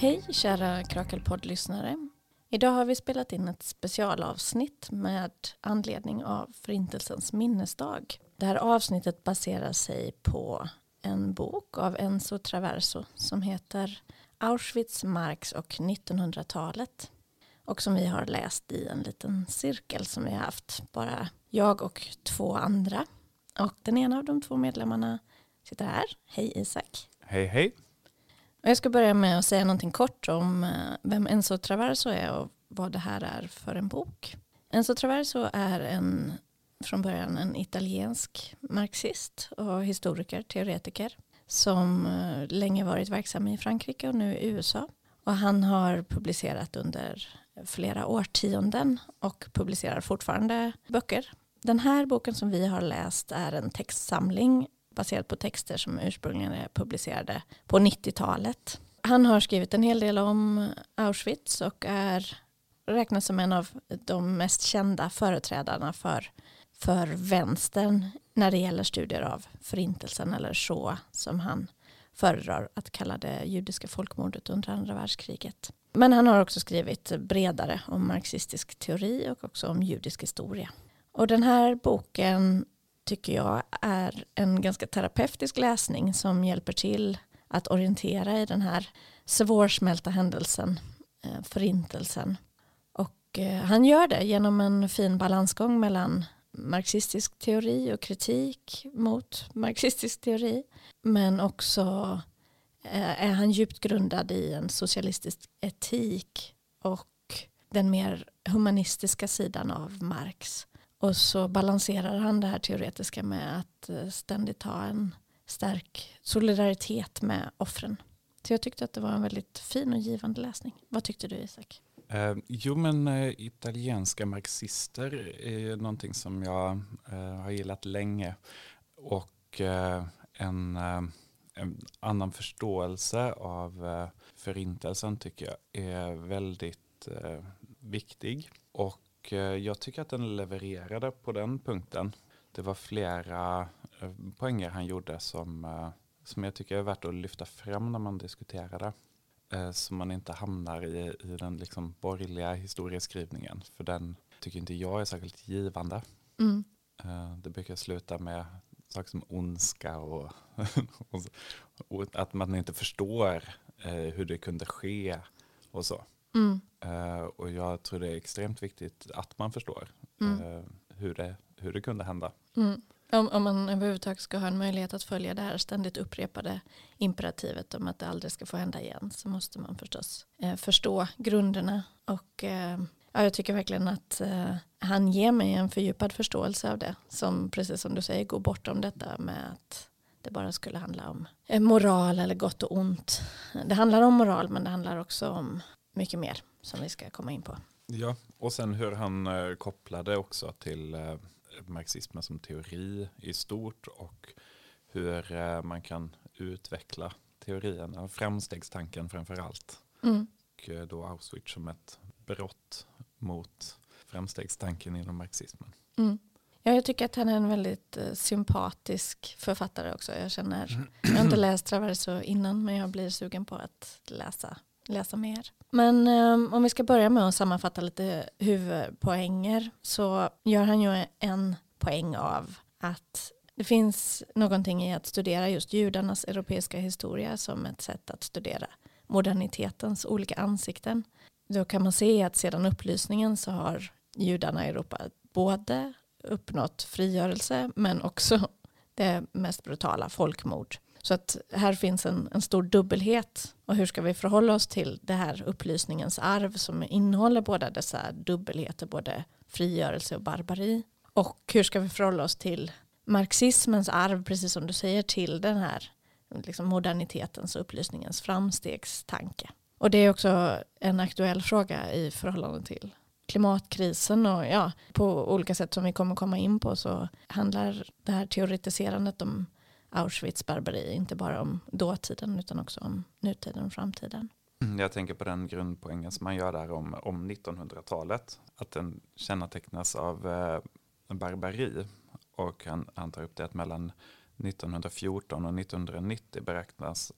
Hej kära Krakelpodd-lyssnare. Idag har vi spelat in ett specialavsnitt med anledning av Förintelsens minnesdag. Det här avsnittet baserar sig på en bok av Enzo Traverso som heter Auschwitz, Marx och 1900-talet och som vi har läst i en liten cirkel som vi har haft, bara jag och två andra. Och den ena av de två medlemmarna sitter här. Hej Isak. Hej hej. Jag ska börja med att säga någonting kort om eh, vem Enzo Traverso är och vad det här är för en bok. Enzo Traverso är en, från början en italiensk marxist och historiker, teoretiker som eh, länge varit verksam i Frankrike och nu i USA. Och han har publicerat under flera årtionden och publicerar fortfarande böcker. Den här boken som vi har läst är en textsamling baserat på texter som ursprungligen är publicerade på 90-talet. Han har skrivit en hel del om Auschwitz och är räknas som en av de mest kända företrädarna för, för vänstern när det gäller studier av förintelsen eller så som han föredrar att kalla det judiska folkmordet under andra världskriget. Men han har också skrivit bredare om marxistisk teori och också om judisk historia. Och den här boken tycker jag är en ganska terapeutisk läsning som hjälper till att orientera i den här svårsmälta händelsen, eh, förintelsen. Och eh, han gör det genom en fin balansgång mellan marxistisk teori och kritik mot marxistisk teori. Men också eh, är han djupt grundad i en socialistisk etik och den mer humanistiska sidan av Marx. Och så balanserar han det här teoretiska med att eh, ständigt ha en stark solidaritet med offren. Så jag tyckte att det var en väldigt fin och givande läsning. Vad tyckte du Isak? Eh, jo men eh, italienska marxister är någonting som jag eh, har gillat länge. Och eh, en, eh, en, annan förståelse av eh, förintelsen tycker jag är väldigt eh, viktig. Och jag tycker att den levererade på den punkten. Det var flera poänger han gjorde som, som jag tycker är värt att lyfta fram när man diskuterar det. Eh, så man inte hamnar i, i den liksom borgerliga historieskrivningen. För den tycker inte jag är särskilt givande. Mm. Eh, det brukar sluta med saker som ondska och, och, att man inte förstår eh, hur det kunde ske och så. Mm. Och jag tror det är extremt viktigt att man förstår mm. hur, det, hur det kunde hända. Mm. Om, om man överhuvudtaget ska ha en möjlighet att följa det här ständigt upprepade imperativet om att det aldrig ska få hända igen så måste man förstås eh, förstå grunderna. Och ja, jag tycker verkligen att han ger mig en fördjupad förståelse av det som precis som du säger går bortom detta med att det bara skulle handla om moral eller gott och ont. Det handlar om moral men det handlar också om mycket mer som vi ska komma in på. Ja, och sen hur han eh, kopplade också till eh, marxismen som teori i stort och hur eh, man kan utveckla teorierna, framstegstanken framför allt. Mm. Och eh, då Auschwitz som ett brott mot framstegstanken inom marxismen. Mm. Ja, jag tycker att han är en väldigt uh, sympatisk författare också. Jag känner, jag har inte läst Traverso innan men jag blir sugen på att läsa, läsa mer. Men um, om vi ska börja med att sammanfatta lite huvudpoänger så gör han ju en poäng av att det finns någonting i att studera just judarnas europeiska historia som ett sätt att studera modernitetens olika ansikten. Då kan man se att sedan upplysningen så har judarna i Europa både uppnått frigörelse men också det mest brutala folkmord. Så att här finns en, en stor dubbelhet. Och hur ska vi förhålla oss till det här upplysningens arv som innehåller båda dessa dubbelheter, både frigörelse och barbari. Och hur ska vi förhålla oss till marxismens arv, precis som du säger, till den här liksom modernitetens och upplysningens framstegstanke. Och det är också en aktuell fråga i förhållande till klimatkrisen och ja, på olika sätt som vi kommer komma in på så handlar det här teoretiserandet om Auschwitz barbari, inte bara om dåtiden utan också om nutiden och framtiden. Mm, jag tänker på den grundpoängen som man gör där om, om 1900-talet, att den kännetecknas av eh, barbari och han, han tar upp det att mellan 1914 och 1990 beräknas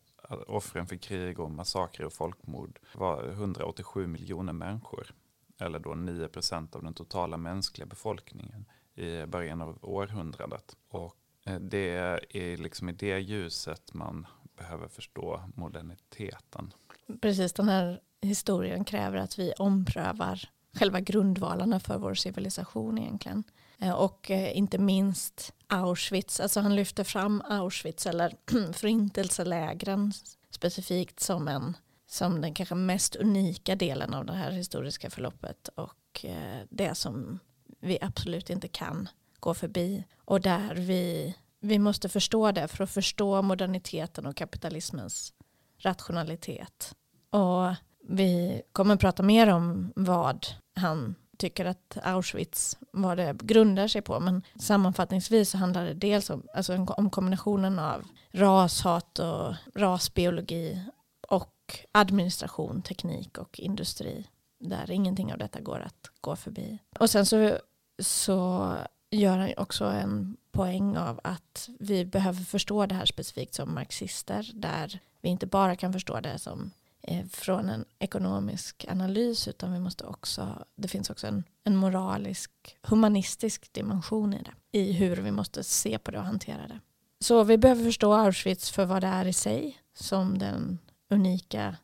offren för krig och massakrer och folkmord var 187 miljoner människor. Eller då 9 procent av den totala mänskliga befolkningen i början av århundradet. Och Eh, det är liksom i det ljuset man behöver förstå moderniteten. Precis, den här historien kräver att vi omprövar själva grundvalarna för vår civilisation egentligen. Eh, och eh, inte minst Auschwitz, alltså han lyfter fram Auschwitz eller förintelselägren specifikt som, en, som den kanske mest unika delen av det här historiska förloppet och det som vi absolut inte kan gå förbi och där vi, vi måste förstå det för att förstå moderniteten och kapitalismens rationalitet. Och vi kommer att prata mer om vad han tycker att Auschwitz, vad det grundar sig på. Men sammanfattningsvis så handlar det dels om, alltså om kombinationen av rashat och rasbiologi och administration, teknik och industri. Där ingenting av detta går att gå förbi. Och sen så, så gör han också en poäng av att vi behöver förstå det här specifikt som marxister. Där vi inte bara kan förstå det som Eh, från en ekonomisk analys utan vi måste också, det finns också en, en moralisk, humanistisk dimension i det. I hur vi måste se på det och hantera det. Så vi behöver förstå Auschwitz för vad det är i sig, som den unika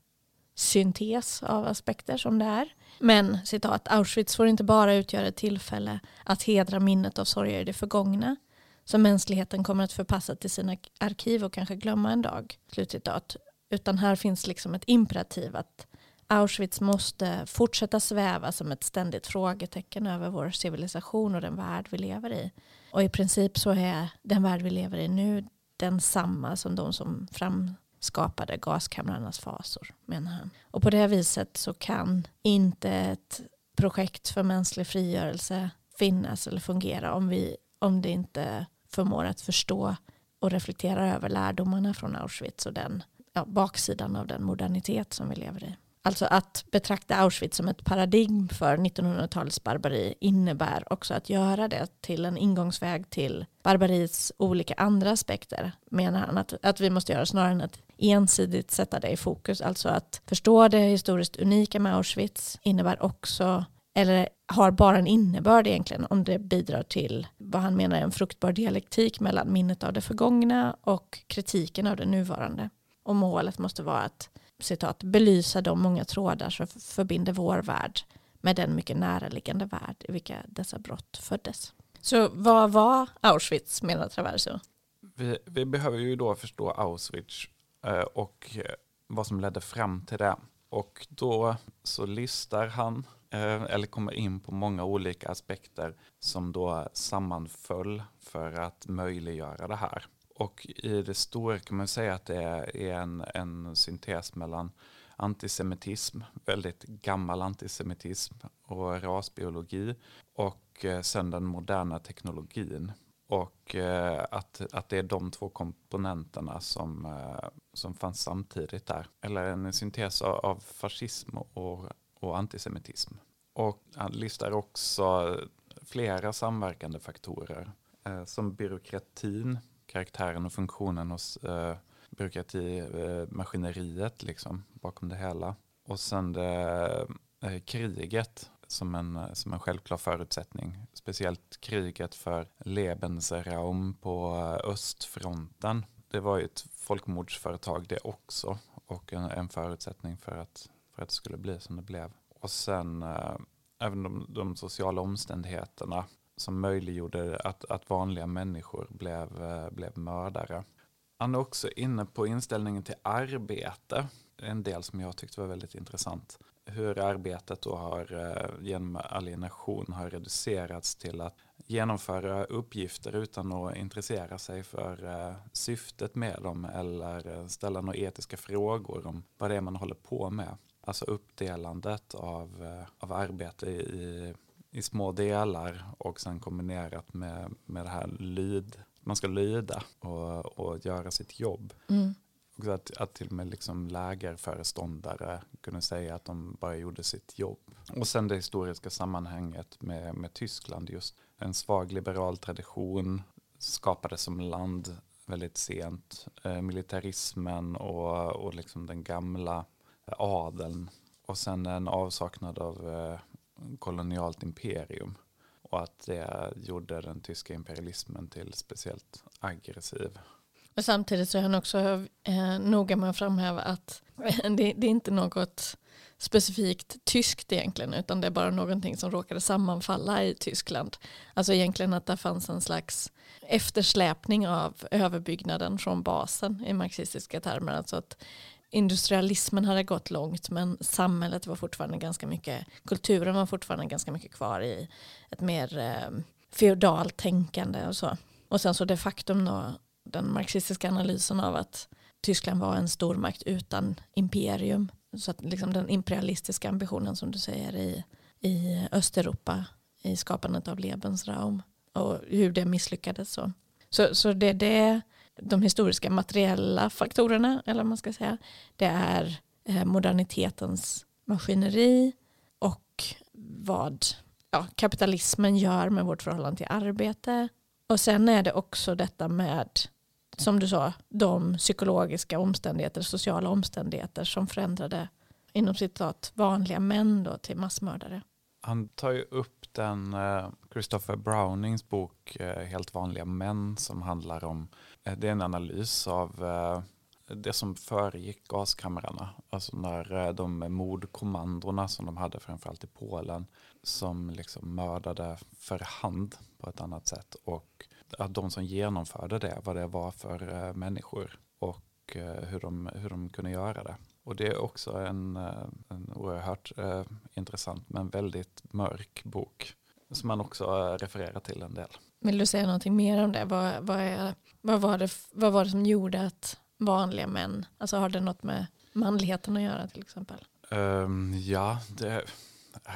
syntes av aspekter som det är. Men citat, Auschwitz får inte bara utgöra ett tillfälle att hedra minnet av sorger i det förgångna som mänskligheten kommer att förpassa till sina arkiv och kanske glömma en dag. Slutcitat. Utan här finns liksom ett imperativ att Auschwitz måste fortsätta sväva som ett ständigt frågetecken över vår civilisation och den värld vi lever i. Och i princip så är den värld vi lever i nu densamma som de som skapade gaskamrarnas fasor, menar han. Och på det viset så kan inte ett projekt för mänsklig frigörelse finnas eller fungera om, vi, om det inte förmår att förstå och reflektera över lärdomarna från Auschwitz och den ja, baksidan av den modernitet som vi lever i. Alltså att betrakta Auschwitz som ett paradigm för 1900-talets barbari innebär också att göra det till en ingångsväg till barbariets olika andra aspekter menar han att, att vi måste göra snarare än att ensidigt sätta det i fokus. Alltså att förstå det historiskt unika med Auschwitz innebär också eller har bara en innebörd egentligen om det bidrar till vad han menar är en fruktbar dialektik mellan minnet av det förgångna och kritiken av det nuvarande. Och målet måste vara att citat, belysa de många trådar som förbinder vår värld med den mycket näraliggande värld i vilka dessa brott föddes. Så vad var Auschwitz menar Traverso? Vi, vi behöver ju då förstå Auschwitz Eh, och eh, vad som ledde fram till det. Och då så listar han, eh, eller kommer in på många olika aspekter som då sammanföll för att möjliggöra det här. Och i det stora kan man säga att det är en, en syntes mellan antisemitism, väldigt gammal antisemitism och rasbiologi och sen den moderna teknologin. Och eh, att, att det är de två komponenterna som, eh, som fanns samtidigt där. Eller en syntes av fascism och, och antisemitism. Och han listar också flera samverkande faktorer eh, som byråkratin karaktären och funktionen hos eh, byråkratimaskineriet eh, liksom, bakom det hela. Och sen det, eh, kriget som en, eh, som en självklar förutsättning. Speciellt kriget för Lebensraum på eh, östfronten. Det var ju ett folkmordsföretag det också och en, en förutsättning för att, för att det skulle bli som det blev. Och sen eh, även de, de sociala omständigheterna som möjliggjorde att, att vanliga människor blev, eh, blev mördare. Han är också inne på inställningen till arbete, en del som jag tyckte var väldigt intressant. Hur arbetet då har eh, genom alienation har reducerats till att genomföra uppgifter utan att intressera sig för eh, syftet med dem eller eh, ställa några etiska frågor om vad det är man håller på med. Alltså uppdelandet av, av arbete i i små delar och sen kombinerat med, med det här lyd. Man ska lyda och, och göra sitt jobb. Mm också att, att till och med liksom lägerföreståndare kunde säga att de bara gjorde sitt jobb. Och sen det historiska sammanhanget med, med Tyskland just. En svag liberal tradition skapades som land väldigt sent. Eh, militarismen och, och liksom den gamla adeln. Och sen en avsaknad av eh, kolonialt imperium. Och att det gjorde den tyska imperialismen till speciellt aggressiv. Men samtidigt så är han också eh, noga med att framhäva att eh, det, det är inte något specifikt tyskt egentligen utan det är bara någonting som råkade sammanfalla i Tyskland. Alltså egentligen att det fanns en slags eftersläpning av överbyggnaden från basen i marxistiska termer. Alltså att industrialismen hade gått långt men samhället var fortfarande ganska mycket, kulturen var fortfarande ganska mycket kvar i ett mer eh, feodalt tänkande och så. Och sen så det faktum då, den marxistiska analysen av att Tyskland var en stormakt utan imperium. Så att liksom den imperialistiska ambitionen som du säger i, i Östeuropa i skapandet av Lebensraum och hur det misslyckades. Så, så, så det, det de historiska materiella faktorerna, eller man ska säga, det är eh, modernitetens maskineri och vad ja, kapitalismen gör med vårt förhållande till arbete. Och sen är det också detta med, som du sa, de psykologiska omständigheter, sociala omständigheter som förändrade inom citat vanliga män då till massmördare. Han tar ju upp den eh, Christopher Brownings bok eh, Helt vanliga män som handlar om Eh, det är en analys av eh, det som föregick gaskamrarna. Alltså när de mordkommandona som de hade framförallt i Polen som liksom mördade för hand på ett annat sätt. Och att de som genomförde det, vad det var för människor och hur de, hur de kunde göra det. Och det är också en, en oerhört eh, intressant men väldigt mörk bok som man också refererar till en del. Vill du säga någonting mer om det? Vad, vad, är, vad, var, det, vad var det som gjorde att vanliga män, alltså har det något med manligheten att göra till exempel? Um, ja, det,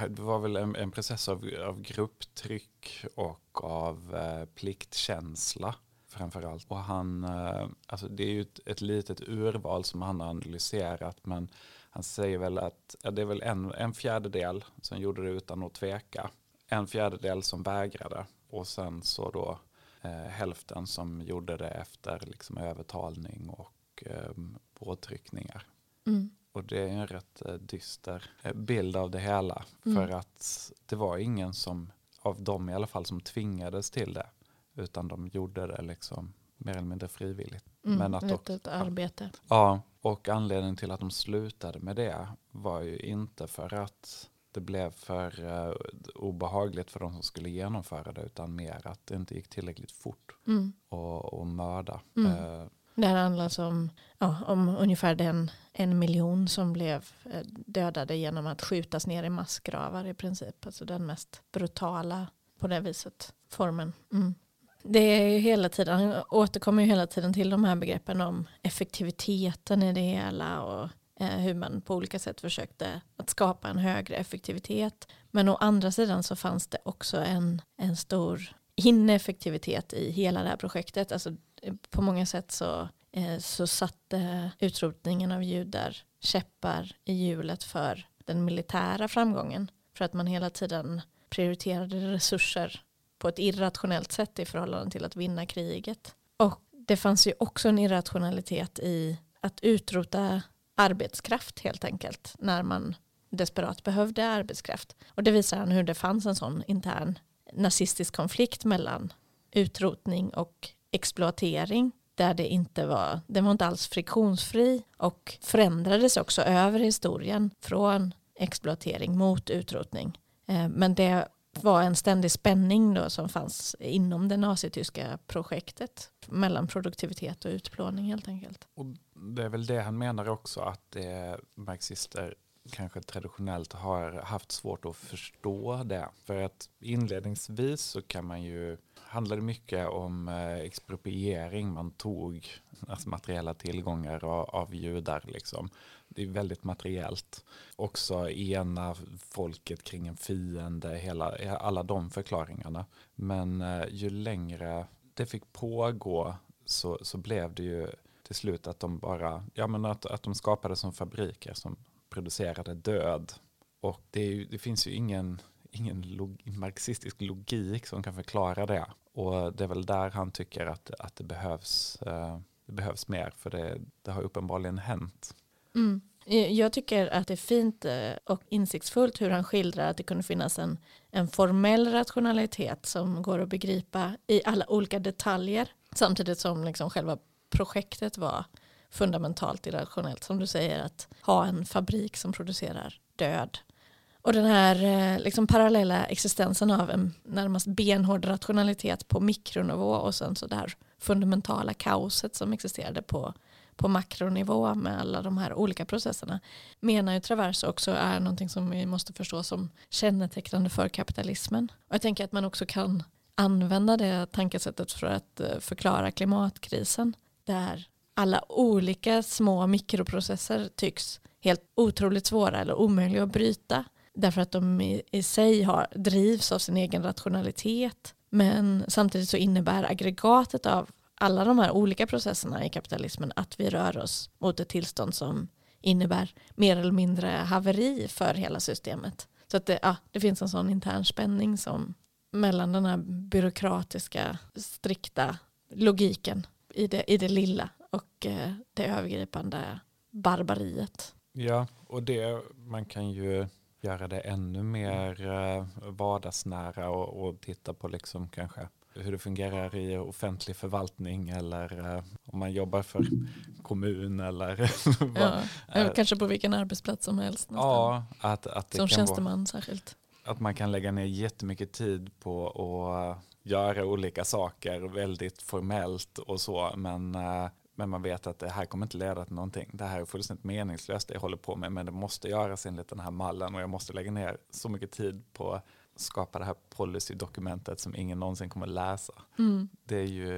det, var väl en, en process av, av grupptryck och av eh, pliktkänsla framförallt. Och han, eh, alltså det är ju ett, ett litet urval som han har analyserat men han säger väl att ja, det är väl en, en fjärdedel som gjorde det utan att tveka. En fjärdedel som vägrade och sen så då eh, hälften som gjorde det efter liksom, övertalning och eh, påtryckningar. Mm. Och det är en rätt eh, dyster eh, bild av det hela. Mm. För att det var ingen som, av dem i alla fall, som tvingades till det. Utan de gjorde det liksom mer eller mindre frivilligt. Mm, Men att också, ett arbete. Ja, och anledningen till att de slutade med det var ju inte för att det blev för uh, obehagligt för de som skulle genomföra det utan mer att det inte gick tillräckligt fort mm. och, och mörda. Mm. Uh, det här handlar alltså om, ja, om ungefär den en miljon som blev eh, dödade genom att skjutas ner i massgravar i princip. Alltså den mest brutala på det viset formen. Mm. Det är ju hela tiden, han återkommer ju hela tiden till de här begreppen om effektiviteten i det hela och Eh, hur man på olika sätt försökte att skapa en högre effektivitet. Men å andra sidan så fanns det också en, en stor ineffektivitet i hela det här projektet. Alltså, på många sätt så, eh, så satte utrotningen av judar käppar i hjulet för den militära framgången. För att man hela tiden prioriterade resurser på ett irrationellt sätt i förhållande till att vinna kriget. Och det fanns ju också en irrationalitet i att utrota arbetskraft helt enkelt när man desperat behövde arbetskraft. Och det visar han hur det fanns en sån intern nazistisk konflikt mellan utrotning och exploatering där det inte var, den var inte alls friktionsfri och förändrades också över historien från exploatering mot utrotning. Eh, men det var en ständig spänning då som fanns inom det nazityska projektet mellan produktivitet och utplåning helt enkelt. Och det är väl det han menar också att eh, marxister kanske traditionellt har haft svårt att förstå det. För att inledningsvis så kan man ju, handlade mycket om eh, expropriering, man tog alltså materiella tillgångar av, av judar liksom. Det är väldigt materiellt. Också ena folket kring en fiende, hela, alla de förklaringarna. Men eh, ju längre det fick pågå så, så blev det ju till slut att de bara, ja men att, att de skapade som fabriker som producerade död. Och det, ju, det finns ju ingen, ingen log marxistisk logik som kan förklara det. Och det är väl där han tycker att, att det, behövs, eh, det behövs mer, för det, det har uppenbarligen hänt. Mm. Jag tycker att det är fint eh, och insiktsfullt hur han skildrar att det kunde finnas en, en formell rationalitet som går att begripa i alla olika detaljer samtidigt som liksom själva projektet var fundamentalt irrationellt. Som du säger att ha en fabrik som producerar död. Och den här eh, liksom parallella existensen av en närmast benhård rationalitet på mikronivå och sen så det här fundamentala kaoset som existerade på, på makronivå med alla de här olika processerna menar ju Travers också är någonting som vi måste förstå som kännetecknande för kapitalismen. Och jag tänker att man också kan använda det tankesättet för att eh, förklara klimatkrisen där alla olika små mikroprocesser tycks helt otroligt svåra eller omöjliga att bryta därför att de i, i sig har, drivs av sin egen rationalitet men samtidigt så innebär aggregatet av alla de här olika processerna i kapitalismen att vi rör oss mot ett tillstånd som innebär mer eller mindre haveri för hela systemet. Så att det, ja, det finns en sån intern spänning som mellan den här byråkratiska, strikta logiken i det, i det lilla och eh, det övergripande barbariet. Ja, och det, man kan ju göra det ännu mer eh, vardagsnära och, och titta på liksom kanske hur det fungerar i offentlig förvaltning eller eh, om man jobbar för kommun eller ja, eller kanske på vilken arbetsplats som helst. Ja, att, att det som kan tjänsteman vara, särskilt. Att man kan lägga ner jättemycket tid på att göra olika saker väldigt formellt och så men men man vet att det här kommer inte leda till någonting. Det här är fullständigt meningslöst det jag håller på med men det måste göras enligt den här mallen och jag måste lägga ner så mycket tid på att skapa det här policydokumentet som ingen någonsin kommer läsa. Mm. Det, är ju,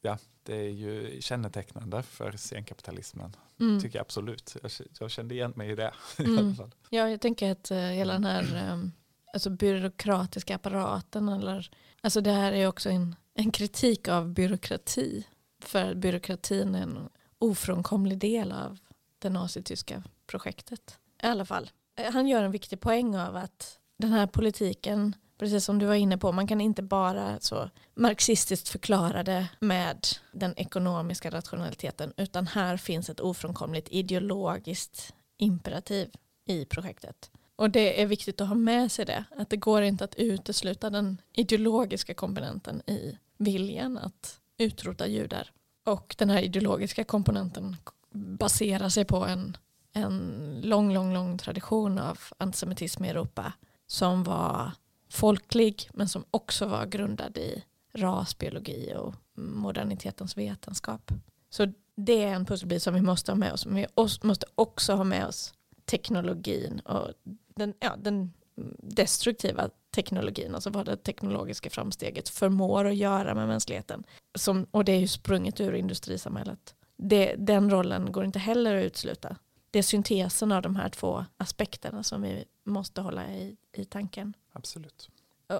ja, det är ju kännetecknande för senkapitalismen. Mm. Tycker jag absolut. Jag, jag kände igen mig i det. Mm. I alla fall. Ja, jag tänker att uh, hela den här um, alltså byråkratiska apparaten eller, alltså det här är också en, en kritik av byråkrati för byråkratin är en ofrånkomlig del av det nazityska projektet. I alla fall, han gör en viktig poäng av att den här politiken, precis som du var inne på, man kan inte bara så marxistiskt förklara det med den ekonomiska rationaliteten, utan här finns ett ofrånkomligt ideologiskt imperativ i projektet. Och det är viktigt att ha med sig det, att det går inte att utesluta den ideologiska komponenten i viljan att utrota judar. Och den här ideologiska komponenten baserar sig på en, en lång, lång, lång tradition av antisemitism i Europa som var folklig men som också var grundad i rasbiologi och modernitetens vetenskap. Så det är en pusselbit som vi måste ha med oss. Men vi måste också ha med oss teknologin och den, ja, den destruktiva teknologin, alltså vad det teknologiska framsteget förmår att göra med mänskligheten. Som, och det är ju sprunget ur industrisamhället. Det, den rollen går inte heller att utsluta. Det är syntesen av de här två aspekterna som vi måste hålla i, i tanken. Absolut.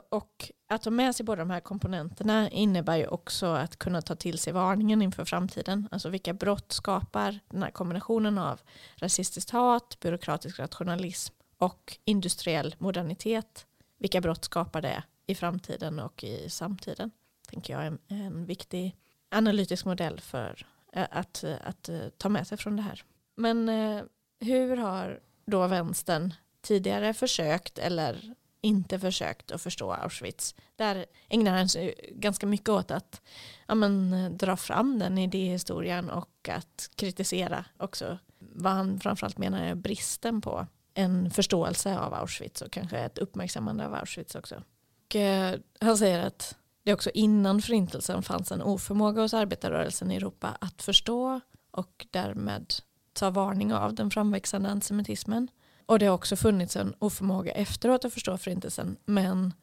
Och att ta med sig båda de här komponenterna innebär ju också att kunna ta till sig varningen inför framtiden. Alltså vilka brott skapar den här kombinationen av rasistiskt hat, byråkratisk rationalism och industriell modernitet. Vilka brott skapar det i framtiden och i samtiden? Tänker jag är en viktig analytisk modell för eh, att, att eh, ta med sig från det här. Men eh, hur har då vänstern tidigare försökt eller inte försökt att förstå Auschwitz. Där ägnar han sig ganska mycket åt att ja, men, dra fram den idéhistorien och att kritisera också vad han framförallt menar är bristen på en förståelse av Auschwitz och kanske ett uppmärksammande av Auschwitz också. Och, eh, han säger att det också innan förintelsen fanns en oförmåga hos arbetarrörelsen i Europa att förstå och därmed ta varning av den framväxande antisemitismen. Och det har också funnits en oförmåga efteråt att förstå förintelsen men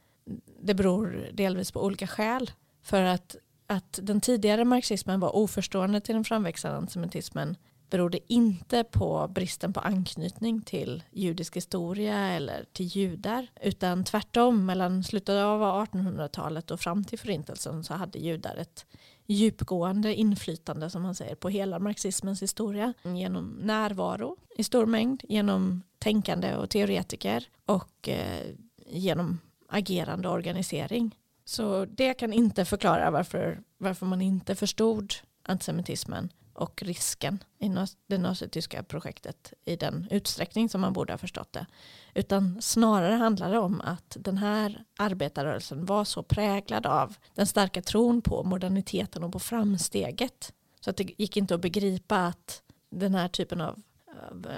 det beror delvis på olika skäl. För att, att den tidigare marxismen var oförstående till den framväxande antisemitismen berodde inte på bristen på anknytning till judisk historia eller till judar? Utan tvärtom mellan slutet av 1800-talet och fram till förintelsen så hade judar ett djupgående inflytande som man säger på hela marxismens historia. Genom närvaro i stor mängd, genom tänkande och teoretiker och eh, genom agerande och organisering. Så det kan inte förklara varför, varför man inte förstod antisemitismen och risken i det nazityska projektet i den utsträckning som man borde ha förstått det. Utan snarare handlar det om att den här arbetarrörelsen var så präglad av den starka tron på moderniteten och på framsteget. Så att det gick inte att begripa att den här typen av,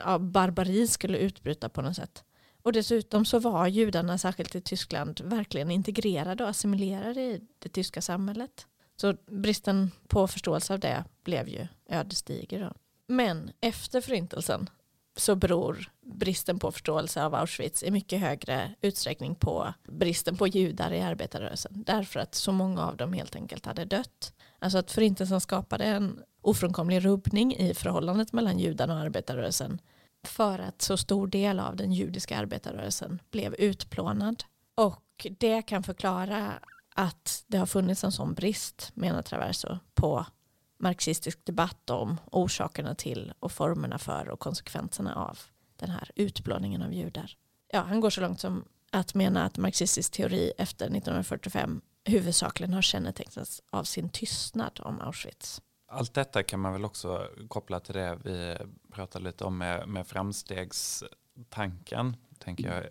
av barbari skulle utbryta på något sätt. Och dessutom så var judarna, särskilt i Tyskland, verkligen integrerade och assimilerade i det tyska samhället. Så bristen på förståelse av det blev ju ödesdiger. Då. Men efter förintelsen så beror bristen på förståelse av Auschwitz i mycket högre utsträckning på bristen på judar i arbetarrörelsen. Därför att så många av dem helt enkelt hade dött. Alltså att förintelsen skapade en ofrånkomlig rubbning i förhållandet mellan judarna och arbetarrörelsen för att så stor del av den judiska arbetarrörelsen blev utplånad. Och det kan förklara att det har funnits en sån brist, menar Traverso, på marxistisk debatt om orsakerna till och formerna för och konsekvenserna av den här utplåningen av judar. Ja, han går så långt som att mena att marxistisk teori efter 1945 huvudsakligen har kännetecknats av sin tystnad om Auschwitz. Allt detta kan man väl också koppla till det vi pratade lite om med, med framstegstanken. Tänker jag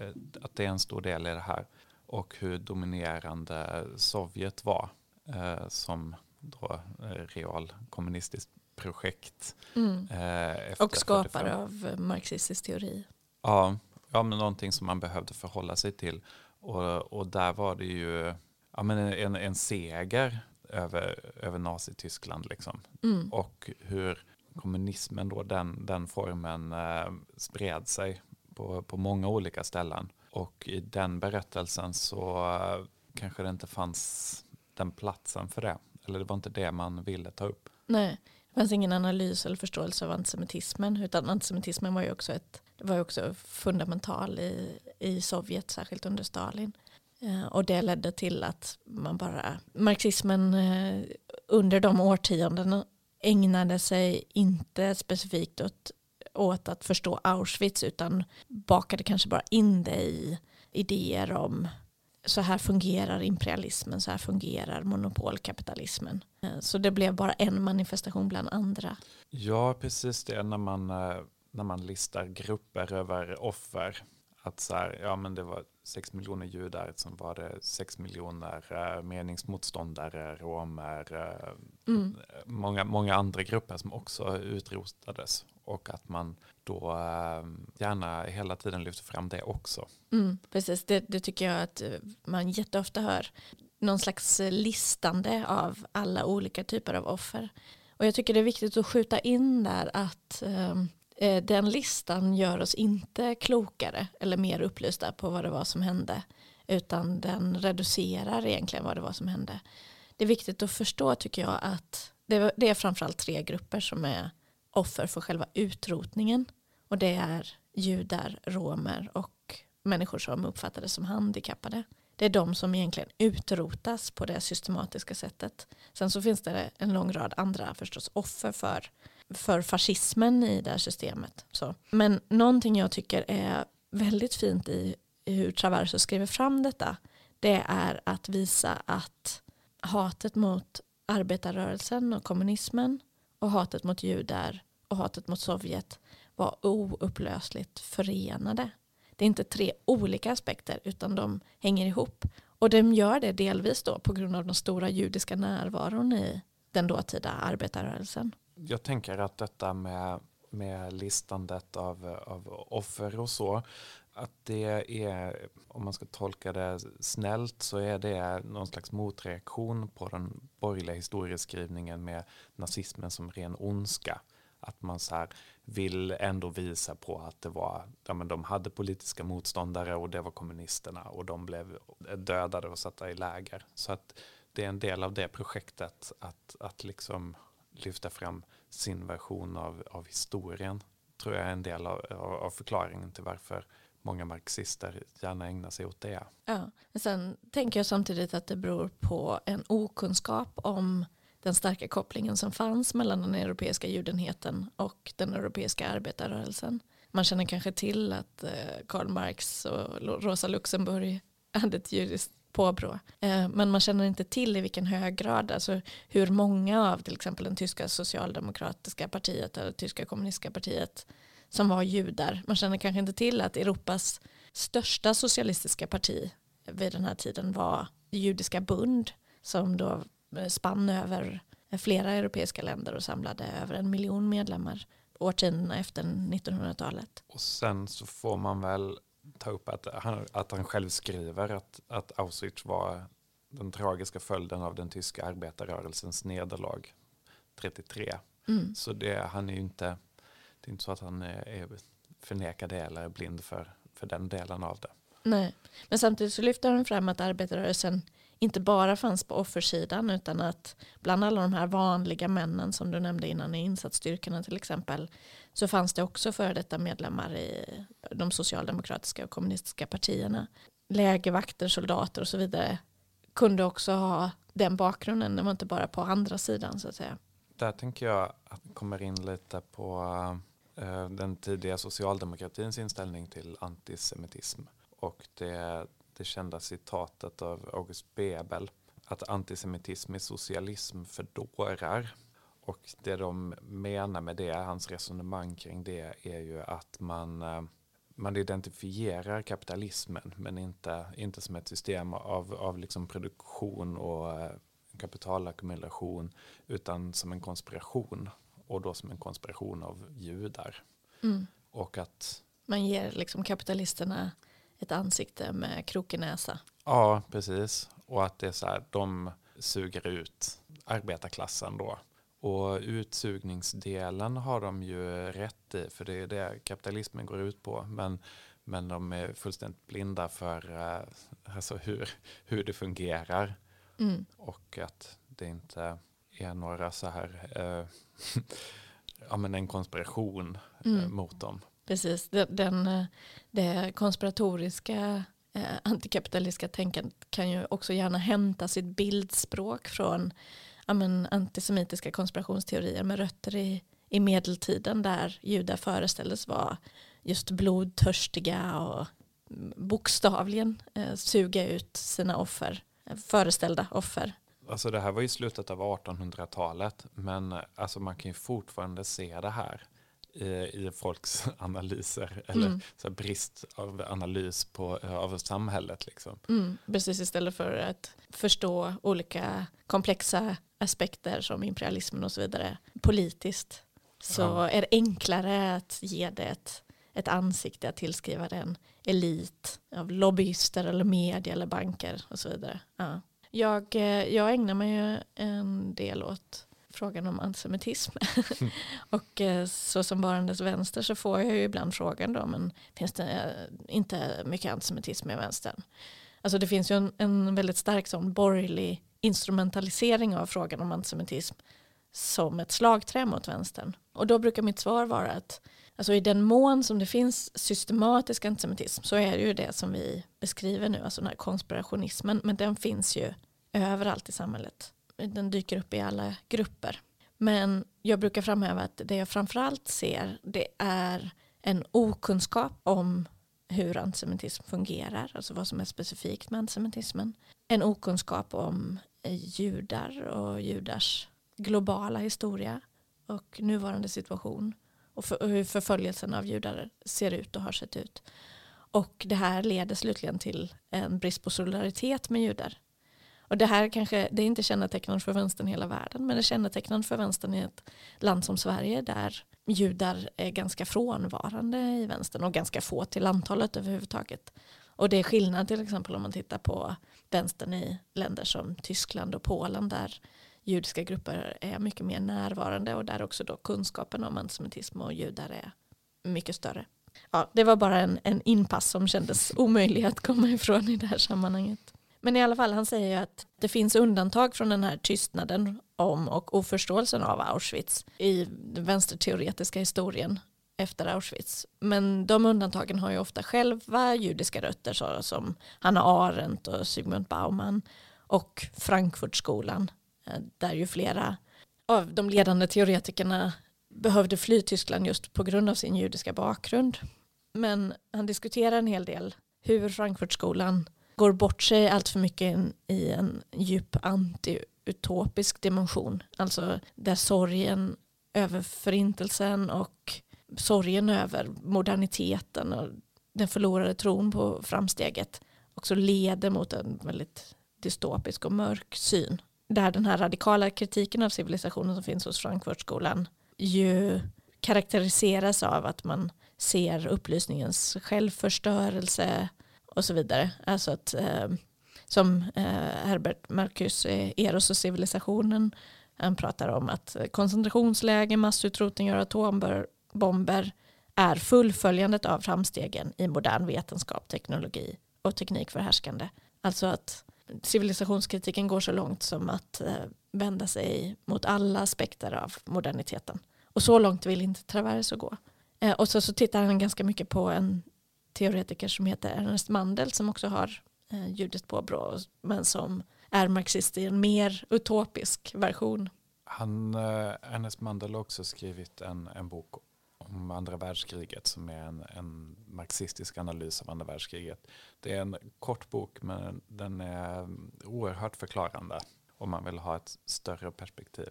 att det är en stor del i det här. Och hur dominerande Sovjet var eh, som då eh, real kommunistiskt projekt. Mm. Eh, och skapare av marxistisk teori. Ja, ja, men någonting som man behövde förhålla sig till. Och, och där var det ju ja, men en, en seger över, över Nazityskland. Liksom. Mm. Och hur kommunismen, då, den, den formen eh, spred sig på, på många olika ställen. Och i den berättelsen så eh, kanske det inte fanns den platsen för det. Eller det var inte det man ville ta upp. Nej, det fanns ingen analys eller förståelse av antisemitismen. Utan antisemitismen var ju också, ett, var ju också fundamental i, i Sovjet, särskilt under Stalin. Eh, och det ledde till att man bara, marxismen eh, under de årtiondena ägnade sig inte specifikt åt, åt att förstå Auschwitz utan bakade kanske bara in det i idéer om så här fungerar imperialismen, så här fungerar monopolkapitalismen. Eh, så det blev bara en manifestation bland andra. Ja, precis det när man, när man listar grupper över offer. Att så här, ja men det var sex miljoner judar, som var det sex miljoner uh, meningsmotståndare, romer, mm. många, många andra grupper som också utrotades. Och att man då ehm, gärna hela tiden lyfter fram det också. Mm, precis, det, det, tycker jag att eh, man jätteofta hör. Någon slags eh, listande av alla olika typer av offer. Och jag tycker det är viktigt att skjuta in där att ehm, Eh, den listan gör oss inte klokare eller mer upplysta på vad det var som hände utan den reducerar egentligen vad det var som hände. Det är viktigt att förstå tycker jag att det är framförallt tre grupper som är offer för själva utrotningen och det är judar, romer och människor som uppfattades som handikappade. Det är de som egentligen utrotas på det systematiska sättet. Sen så finns det en lång rad andra förstås offer för för fascismen i det här systemet. Så. Men någonting jag tycker är väldigt fint i hur Traverso skriver fram detta det är att visa att hatet mot arbetarrörelsen och kommunismen och hatet mot judar och hatet mot Sovjet var oupplösligt förenade. Det är inte tre olika aspekter utan de hänger ihop. Och de gör det delvis då på grund av den stora judiska närvaron i den dåtida arbetarrörelsen jag tänker att detta med, med listandet av, av offer och så, att det är, om man ska tolka det snällt, så är det någon slags motreaktion på den borgerliga historieskrivningen med nazismen som ren ondska. Att man så vill ändå visa på att det var, ja, men de hade politiska motståndare och det var kommunisterna och de blev dödade och satta i läger. Så att det är en del av det projektet att, att liksom lyfta fram sin version av, av historien tror jag är en del av, av förklaringen till varför många marxister gärna ägnar sig åt det. Ja, men sen tänker jag samtidigt att det beror på en okunskap om den starka kopplingen som fanns mellan den europeiska judenheten och den europeiska arbetarrörelsen. Man känner kanske till att eh, Karl Marx och Rosa Luxemburg hade ett judiskt påbrå. Eh, men man känner inte till i vilken hög grad, alltså hur många av till exempel den tyska socialdemokratiska partiet eller tyska kommunistiska partiet som var judar. Man känner kanske inte till att Europas största socialistiska parti vid den här tiden var Judiska bund som då spann över flera europeiska länder och samlade över en miljon medlemmar årtiondena efter 1900-talet. Och sen så får man väl ta upp att han, att han själv skriver att, att Auschwitz var den tragiska följden av den tyska arbetarrörelsens nederlag 33. Mm. Så det, han är ju inte, det är inte så att han är, det eller blind för, för den delen av det. Nej, men samtidigt så lyfter han fram att arbetarrörelsen inte bara fanns på offersidan utan att bland alla de här vanliga männen som du nämnde innan i insatsstyrkorna till exempel så fanns det också före detta medlemmar i de socialdemokratiska och kommunistiska partierna. Lägervakter, soldater och så vidare kunde också ha den bakgrunden. Det var inte bara på andra sidan så att säga. Där tänker jag att det kommer in lite på eh, den tidiga socialdemokratins inställning till antisemitism. Och det det kända citatet av August Bebel att antisemitism är socialism för dårar. Och det de menar med det, hans resonemang kring det är ju att man, eh, man identifierar kapitalismen men inte, inte som ett system av, av liksom produktion och eh, kapitalackumulation utan som en konspiration och då som en konspiration av judar. Mm. Och att man ger liksom kapitalisterna ett ansikte med krokig näsa. Ja, precis. Och att det är så här, de suger ut arbetarklassen då. Och utsugningsdelen har de ju rätt i, för det är det kapitalismen går ut på. Men, men de är fullständigt blinda för uh, alltså hur, hur det fungerar. Mm. Och att det inte är några så här, uh, ja men en konspiration eh, mm. mot dem. Precis, den, eh, det konspiratoriska eh, antikapitalistiska tänkandet kan ju också gärna hämta sitt bildspråk från ja, men, antisemitiska konspirationsteorier med rötter i, i medeltiden där judar föreställdes vara just blodtörstiga och bokstavligen eh, suga ut sina offer, eh, föreställda offer. Alltså det här var ju slutet av 1800-talet men eh, alltså man kan ju fortfarande se det här i folks analyser eller mm. så brist av analys på, av samhället. Liksom. Mm, precis, istället för att förstå olika komplexa aspekter som imperialismen och så vidare politiskt så ja. är det enklare att ge det ett, ett ansikte, att tillskriva det en elit av lobbyister eller media eller banker och så vidare. Ja. Jag, eh, jag ägnar mig en del åt frågan om antisemitism. och eh, så som varandes vänster så får jag ju ibland frågan då, men finns det eh, inte mycket antisemitism i vänstern? Alltså det finns ju en, en väldigt stark sån borgerlig instrumentalisering av frågan om antisemitism som ett slagträ mot vänstern. Och då brukar mitt svar vara att alltså i den mån som det finns systematisk antisemitism så är det ju det som vi beskriver nu, alltså den här konspirationismen, men den finns ju överallt i samhället den dyker upp i alla grupper. Men jag brukar framhäva att det jag framförallt ser det är en okunskap om hur antisemitism fungerar, alltså vad som är specifikt med antisemitismen. En okunskap om judar och judars globala historia och nuvarande situation och, för, och hur förföljelsen av judar ser ut och har sett ut. Och det här leder slutligen till en brist på solidaritet med judar och det här kanske, det är inte kännetecknande för vänstern i hela världen, men det är kännetecknande för vänstern i ett land som Sverige där judar är ganska frånvarande i vänstern och ganska få till antalet överhuvudtaget. Och det är skillnad till exempel om man tittar på vänstern i länder som Tyskland och Polen där judiska grupper är mycket mer närvarande och där också då kunskapen om antisemitism och judar är mycket större. Ja, det var bara en, en inpass som kändes omöjlig att komma ifrån i det här sammanhanget. Men i alla fall, han säger ju att det finns undantag från den här tystnaden om och oförståelsen av Auschwitz i den vänsterteoretiska historien efter Auschwitz. Men de undantagen har ju ofta själva judiska rötter så som Hanna Arendt och Sigmund Bauman och Frankfurtskolan eh, där ju flera av de ledande teoretikerna behövde fly Tyskland just på grund av sin judiska bakgrund. Men han diskuterar en hel del hur Frankfurtskolan går bort sig allt för mycket i en djup anti-utopisk dimension. Alltså där sorgen över förintelsen och sorgen över moderniteten och den förlorade tron på framsteget också leder mot en väldigt dystopisk och mörk syn. Där den här radikala kritiken av civilisationen som finns hos Frankfurtskolan ju karaktäriseras av att man ser upplysningens självförstörelse och så vidare. Alltså att, eh, som eh, Herbert Marcus Eros och civilisationen han pratar om att koncentrationsläge, massutrotningar och atombomber är fullföljandet av framstegen i modern vetenskap, teknologi och teknik för härskande. Alltså att civilisationskritiken går så långt som att eh, vända sig mot alla aspekter av moderniteten. Och så långt vill inte Traverso gå. Eh, och så, så tittar han ganska mycket på en teoretiker som heter Ernest Mandel som också har eh, ljudet påbrå men som är marxist i en mer utopisk version. Han, eh, Ernest Mandel har också skrivit en, en bok om andra världskriget som är en, en marxistisk analys av andra världskriget. Det är en kort bok men den är mm, oerhört förklarande om man vill ha ett större perspektiv.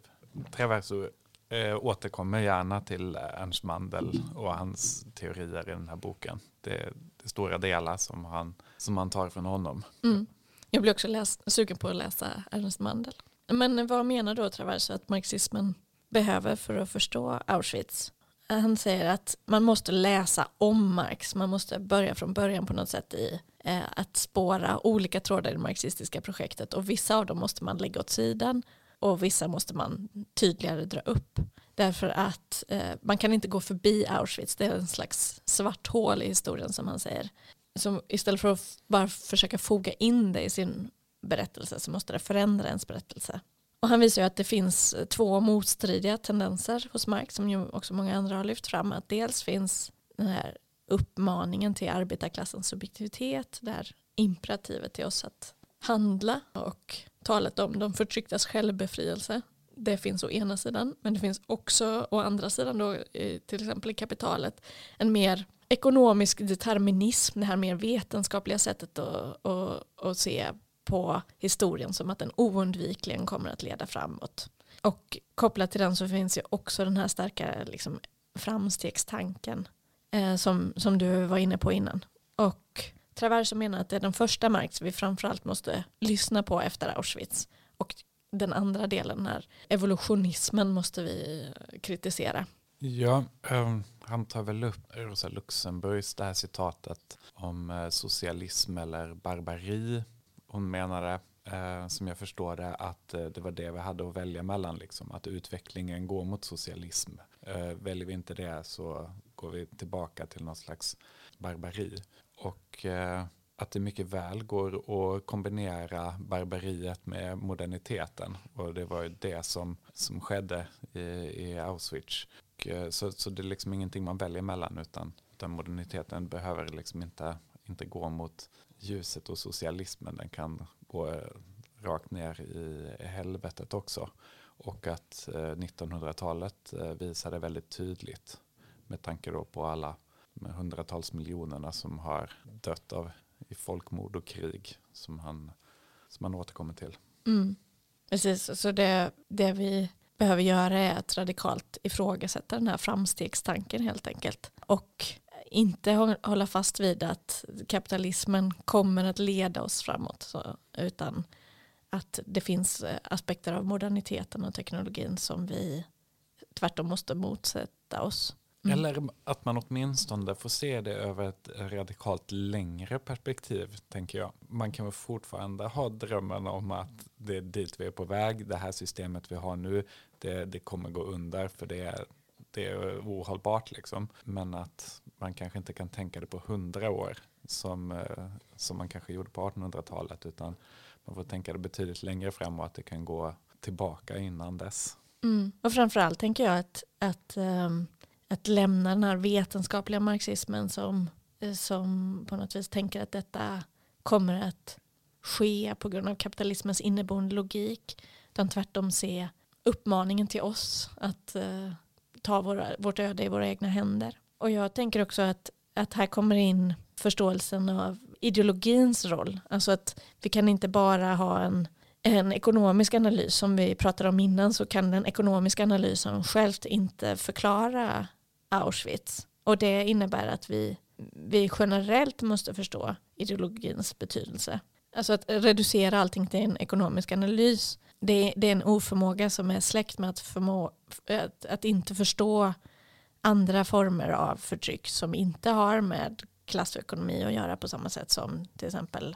Traverso eh, återkommer gärna till eh, Ernst Mandel och hans teorier i den här boken. Det är, det är stora delar som han, som han tar från honom. Mm. Jag blir också läs, sugen på att läsa Ernst Mandel. Men vad menar då Traverso att marxismen behöver för att förstå Auschwitz? Eh, han säger att man måste läsa om Marx, man måste börja från början på något sätt i eh, att spåra olika trådar i det marxistiska projektet och vissa av dem måste man lägga åt sidan och vissa måste man tydligare dra upp. Därför att eh, man kan inte gå förbi Auschwitz, det är en slags svart hål i historien som han säger. Så istället för att bara försöka foga in det i sin berättelse så måste det förändra ens berättelse. Och han visar ju att det finns eh, två motstridiga tendenser hos Marx som ju också många andra har lyft fram. Att dels finns den här uppmaningen till arbetarklassens subjektivitet, det här imperativet till oss att handla och talet om de förtrycktas självbefrielse. Det finns å ena sidan, men det finns också å andra sidan då, eh, till exempel i kapitalet, en mer ekonomisk determinism, det här mer vetenskapliga sättet att, att, att se på historien som att den oundvikligen kommer att leda framåt. Och kopplat till den så finns ju också den här starka liksom, framstegstanken eh, som, som du var inne på innan. Och Traverso menar att det är den första Marx vi framförallt måste lyssna på efter Auschwitz. Och den andra delen här, evolutionismen måste vi kritisera. Ja, um, han tar väl upp Rosa Luxemburgs det här citatet om eh, socialism eller barbari hon menade, eh, som jag förstår det, att eh, det var det vi hade att välja mellan. Liksom, att utvecklingen går mot socialism. Eh, väljer vi inte det så går vi tillbaka till någon slags barbari. Och eh, att det mycket väl går att kombinera barbariet med moderniteten. Och det var ju det som, som skedde i, i Auschwitz. Och, eh, så, så det är liksom ingenting man väljer mellan utan, utan moderniteten behöver liksom inte, inte gå mot ljuset och socialismen den kan gå eh, rakt ner i helvetet också. Och att 1900-talet eh, visade väldigt tydligt med tanke då på alla hundratals miljonerna som har dött av i folkmord och krig som han, som han återkommer till. Mm. Precis, så det, det vi behöver göra är att radikalt ifrågasätta den här framstegstanken helt enkelt. Och inte hålla fast vid att kapitalismen kommer att leda oss framåt så, utan att det finns eh, aspekter av moderniteten och teknologin som vi tvärtom måste motsätta oss. Mm. Eller att man åtminstone får se det över ett radikalt längre perspektiv, tänker jag. Man kan väl fortfarande ha drömmen om att det är dit vi är på väg. Det här systemet vi har nu, det, det kommer gå under för det är det är ohållbart liksom. Men att man kanske inte kan tänka det på hundra år som, eh, som man kanske gjorde på 1800-talet utan man får tänka det betydligt längre fram och att det kan gå tillbaka innan dess. Mm. Och framförallt tänker jag att, att, um, att lämna den här vetenskapliga marxismen som, eh, som på något vis tänker att detta kommer att ske på grund av kapitalismens inneboende logik utan tvärtom se uppmaningen till oss att uh, ta våra, vårt öde i våra egna händer. Och jag tänker också att, att här kommer in förståelsen av ideologins roll. Alltså att vi kan inte bara ha en, en ekonomisk analys som vi pratade om innan så kan den ekonomiska analysen självt inte förklara Auschwitz. Och det innebär att vi, vi generellt måste förstå ideologins betydelse. Alltså att reducera allting till en ekonomisk analys det är, det är en oförmåga som är släkt med att, förmå, att, att inte förstå andra former av förtryck som inte har med klass och ekonomi att göra på samma sätt som till exempel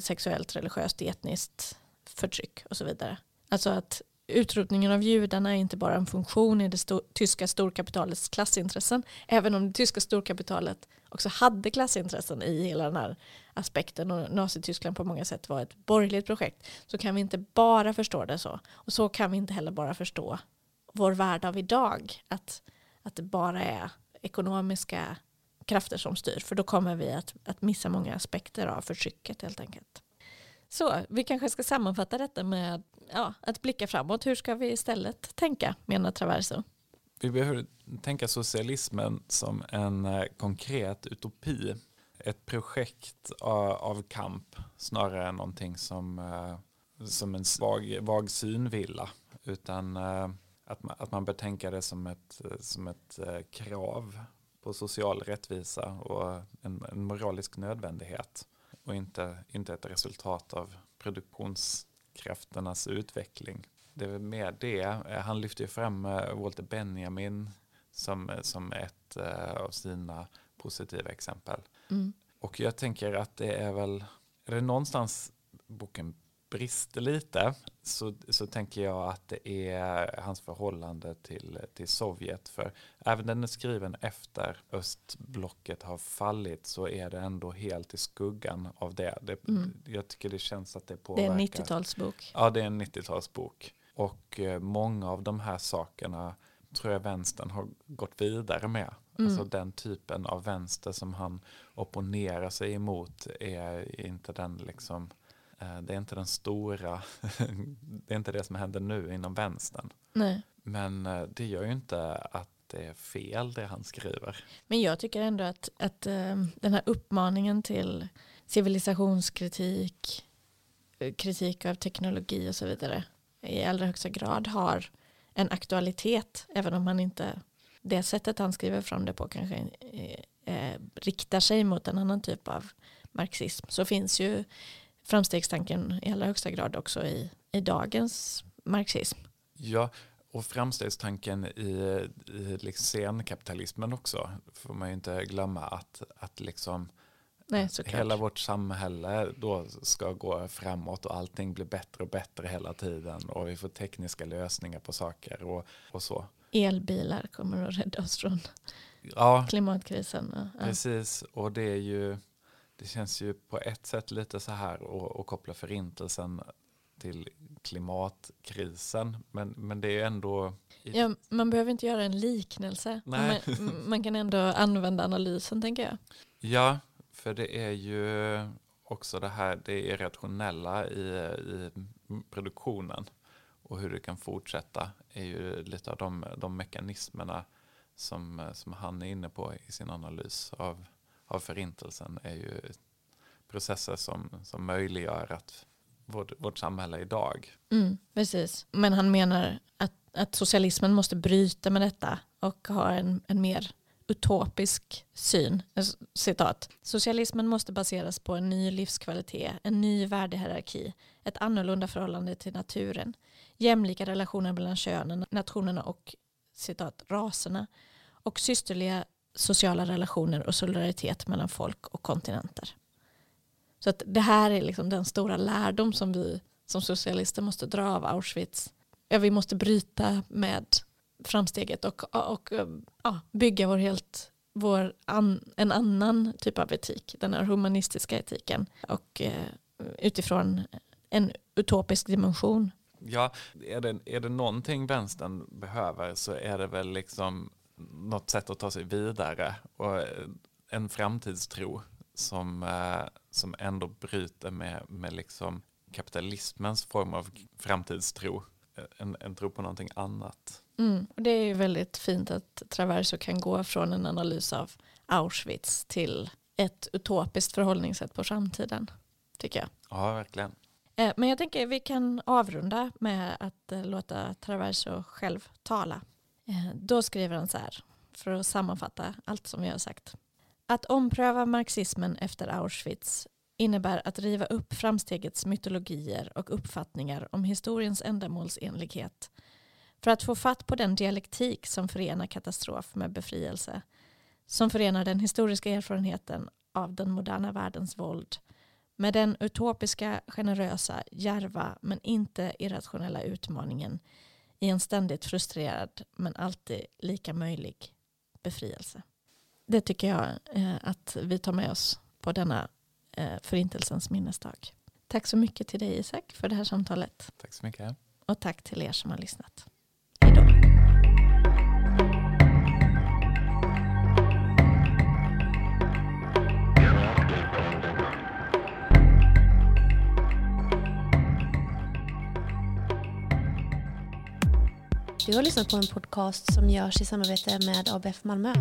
sexuellt, religiöst, etniskt förtryck och så vidare. Alltså att utrotningen av judarna är inte bara en funktion i det sto tyska storkapitalets klassintressen, även om det tyska storkapitalet också hade klassintressen i hela den här aspekten och Nazityskland på många sätt var ett borgerligt projekt så kan vi inte bara förstå det så. Och så kan vi inte heller bara förstå vår värld av idag, att, att det bara är ekonomiska krafter som styr, för då kommer vi att, att missa många aspekter av förtrycket helt enkelt. Så vi kanske ska sammanfatta detta med ja, att blicka framåt. Hur ska vi istället tänka, menar Traverso? Vi behöver tänka socialismen som en eh, konkret utopi. Ett projekt av kamp snarare än någonting som, eh, som en svag, vag synvilla. Utan eh, att man, att man bör tänka det som ett, som ett krav på social rättvisa och en, en moralisk nödvändighet och inte, inte ett resultat av produktions produktionskrafternas utveckling. Det är mer det. Han lyfter fram eh, Walter Benjamin som, som ett eh, av sina positiva exempel. Mm. Och jag tänker att det är väl, är det någonstans boken brister lite så, så tänker jag att det är hans förhållande till, till Sovjet. För även den är skriven efter östblocket har fallit så är det ändå helt i skuggan av det. det mm. Jag tycker det känns att det påverkar. Det är en 90-talsbok. Ja, det är en 90-talsbok. Och eh, många av de här sakerna tror jag vänstern har gått vidare med. Mm. Alltså den typen av vänster som han opponerar sig emot är inte den liksom det är inte den stora, det är inte det som händer nu inom vänstern. Nej. Men eh, det gör ju inte att det är fel det han skriver. Men jag tycker ändå att, att eh, den här uppmaningen till civilisationskritik, kritik av teknologi och så vidare i allra högsta grad har en aktualitet, även om han inte, det sättet han skriver fram det på kanske eh, riktar sig mot en annan typ av marxism, så finns ju framstegstanken i allra högsta grad också i, i dagens marxism. Ja, och framstegstanken i, i liksom scenkapitalismen också får man ju inte glömma att, att liksom Nej, hela vårt samhälle då ska gå framåt och allting blir bättre och bättre hela tiden och vi får tekniska lösningar på saker och, och så. Elbilar kommer att rädda oss från ja, klimatkrisen. Ja. Precis, och det är ju det känns ju på ett sätt lite så här att koppla förintelsen till klimatkrisen. Men, men det är ändå... Ja, man behöver inte göra en liknelse. Man, man, kan ändå använda analysen tänker jag. Ja, för det är ju också det här det irrationella i, i produktionen och hur det kan fortsätta är ju lite av de, de mekanismerna som, som han är inne på i sin analys av av förintelsen är ju processer som, som möjliggör att vårt, vårt samhälle idag. Mm, precis, men han menar att, att socialismen måste bryta med detta och ha en, en mer utopisk syn. Alltså, citat. Socialismen måste baseras på en ny livskvalitet, en ny värdehierarki, ett annorlunda förhållande till naturen, jämlika relationer mellan könen, nationerna och citat, raserna och systerliga sociala relationer och solidaritet mellan folk och kontinenter. Så att det här är liksom den stora lärdom som vi som socialister måste dra av Auschwitz. Ja, vi måste bryta med framsteget och, och ja, bygga vår helt, vår an, en annan typ av etik, den här humanistiska etiken och eh, utifrån en utopisk dimension. Ja, är det, är det någonting vänstern behöver så är det väl liksom något sätt att ta sig vidare och en framtidstro som, eh, som ändå bryter med, med liksom kapitalismens form av framtidstro. En, en tro på någonting annat. Mm, och det är ju väldigt fint att Traverso kan gå från en analys av Auschwitz till ett utopiskt förhållningssätt på framtiden, tycker jag. Ja, verkligen. Eh, men jag tänker att vi kan avrunda med att eh, låta Traverso själv tala. Eh, då skriver han så här, för att sammanfatta allt som vi har sagt. Att ompröva marxismen efter Auschwitz innebär att riva upp framstegets mytologier och uppfattningar om historiens ändamålsenlighet för att få fatt på den dialektik som förenar katastrof med befrielse, som förenar den historiska erfarenheten av den moderna världens våld med den utopiska, generösa, järva men inte irrationella utmaningen i en ständigt frustrerad men alltid lika möjlig befrielse. Det tycker jag eh, att vi tar med oss på denna eh, förintelsens minnesdag. Tack så mycket till dig Isak för det här samtalet. Tack så mycket. Och tack till er som har lyssnat. Du har lyssnat på en podcast som görs i samarbete med ABF Malmö.